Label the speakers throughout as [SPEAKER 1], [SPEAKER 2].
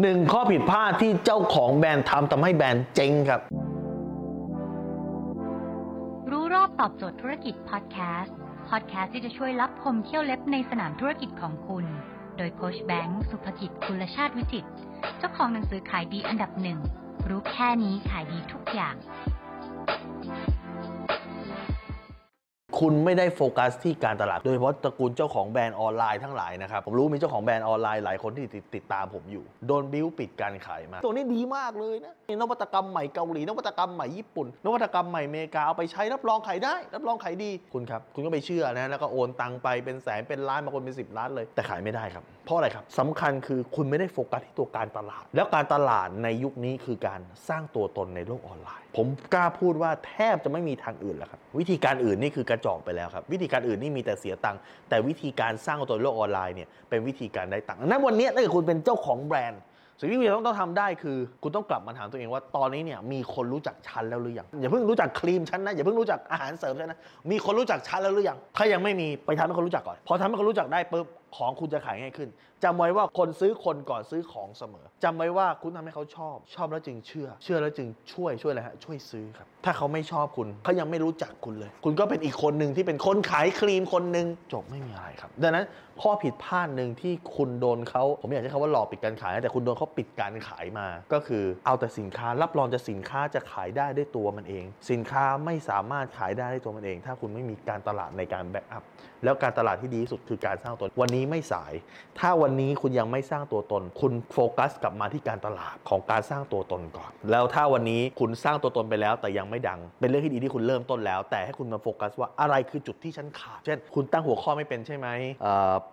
[SPEAKER 1] หนึ่งข้อผิดพลาดที่เจ้าของแบรนด์ทำทำให้แบรนด์เจ๊งครับ
[SPEAKER 2] รู้รอบตอบโจทย์ธุรกิจพอดแคสต์พอดแคสต์ที่จะช่วยลับคมเขี้ยวเล็บในสนามธุรกิจของคุณ โดยโค้ชแบงค์สุภกิจคุลชาติวิจิต เจ้าของหนังสือขายดีอันดับหนึ่งรู้แค่นี้ขายดีทุกอย่าง
[SPEAKER 1] คุณไม่ได้โฟกัสที่การตลาด โดยเฉพาะตระกูลเจ้าของแบรนด์ออนไลน์ทั้งหลายนะครับ ผมรู้มีเจ้าของแบรนด์ออนไลน์หลายคนที่ติดติดตามผมอยู่ โดนบิ้วปิดการขายมา ตัวนี้ดีมากเลยนะนวัตกรรมใหม่เกาหลี นวัตกรรมใหม่ญี่ปุ่น นวัตกรรมใหม่อเมริกาเอาไปใช้รับรองขายได้ รับรองขายดีคุณครับคุณก็ไปเชื่อนะแล้วก็โอนตังไปเป็นแสนเป็นล้านบางคนเป็น10ล้านเลย แต่ขายไม่ได้ครับเพราะอะไรครับสำคัญคือคุณไม่ได้โฟกัสที่ตัวการตลาด แล้วการตลาดในยุคนี้คือการสร้างตัวตนในโลกออนไลน์ ผมกล้าพูดว่าแทบจะไม่มีทางอื่นแล้วครับวิธีการอื่นนี่คือกระจองไปแล้วครับ วิธีการอื่นนี่มีแต่เสียตังค์แต่วิธีการสร้างตัวโลกออนไลน์เนี่ยเป็นวิธีการได้ตังค์นั้นวันนี้ถ้าเกิดคุณเป็นเจ้าของแบรนด์สิ่งที่คุณจะต้องต้องทำได้คือ คุณต้องกลับมาถามตัวเองว่าตอนนี้เนี่ยมีคนรู้จักฉันแล้วหรือยังอย่าเพิ่งรู้จักครีมฉันนะอย่าเพิ่งรู้จักอาหารเสริมฉันนะมีคนรู้จักฉันแล้วหรือยังถ้ายังไม่มีไปทำให้คนรู้จักก่อนพอทำให้คนรู้จักได้ปุ๊บของคุณจะขายง่ายขึ้นจำไว้ว่าคนซื้อคนก่อนซื้อของเสมอจำไว้ว่าคุณทำให้เขาชอบ ชอบแล้วจึงเชื่อ เชื่อแล้วจึงช่วยช่วยอะไรฮะช่วยซื้อครับ ถ้าเขาไม่ชอบคุณเขายังไม่รู้จักคุณเลย คุณก็เป็นอีกคนหนึ่งที่เป็นคนขายครีมคนหนึ่งจบไม่มีอะไรครับ ดังนั้นข้อผิดพลาดหนึ่งที่คุณโดนเขาผมไม่อยากใช้คำว่าหลอกปิดการขายนะแต่คุณโดนเขาปิดการขายมา ก็คือเอาแต่สินค้ารับรองจะสินค้าจะขายได้ด้วยตัวมันเอง สินค้าไม่สามารถขายได้ด้วยตัวมันเอง ถ้าคุณไม่มีการตลาดในการแบ็กอัพแล้วการตลาดที่ดีที่สุดคือการสร้างตัวตนวันนี้ไม่สาย ถ้าวันนี้คุณยังไม่สร้างตัวตน คุณโฟกัสกลับมาที่การตลาดของการสร้างตัวตนก่อน แล้วถ้าวันนี้คุณสร้างตัวตนไปแล้ว แต่ยังไม่ดัง เป็นเรื่องที่ดีที่คุณเริ่มต้นแล้ว แต่ให้คุณมาโฟกัสว่าอะไรคือจุดที่ฉันขาด เช่น คุณตั้งหัวข้อไม่เป็นใช่ไหม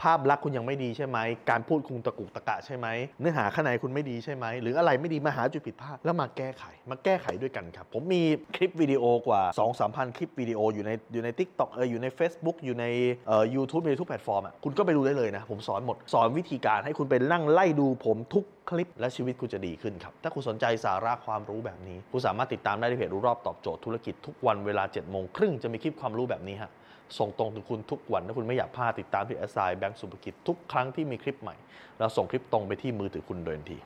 [SPEAKER 1] ภาพลักษณ์คุณยังไม่ดีใช่ไหม การพูดคุณตะกุกตะกะใช่ไหม เนื้อหาข้างในคุณไม่ดีใช่ไหม หรืออะไรไม่ดีมาหาจุดผิดพลาดแล้วมาแก้ไข มาแก้ไขด้วยกันครับ ผมมีคลิปวิดีโอกว่า 2 3 0 0 0 คลิปวิดีโออยู่ในอยู่ใน Tik t o k เอออยู่ใน Facebook อยู่ในเอ่อ YouTube ในทุกแพลตฟอร์มอะ คุณก็ไปดูได้เลยนะ ผมสอนหมด สอนวิธีการให้คุณไปนั่งไล่ดูผมทุกคลิปและชีวิตคุณจะดีขึ้นครับ ถ้าคุณสนใจสาระความรู้แบบนี้ คุณสามารถติดตามได้ในเพจรู้รอบตอบโจทย์ธุรกิจทุกวันเวลา7จ็ดโมงครึ่งจะมีคลิปความรู้แบบนี้ฮะส่งตรงถึงคุณทุกวัน ถ้าคุณไม่อยากพลาดติดตามที่แอสไซแบงก์สุภกิจทุกครั้งที่มีคลิปใหม่เราส่งคลิปตรงไปที่มือถือคุณโดยทันที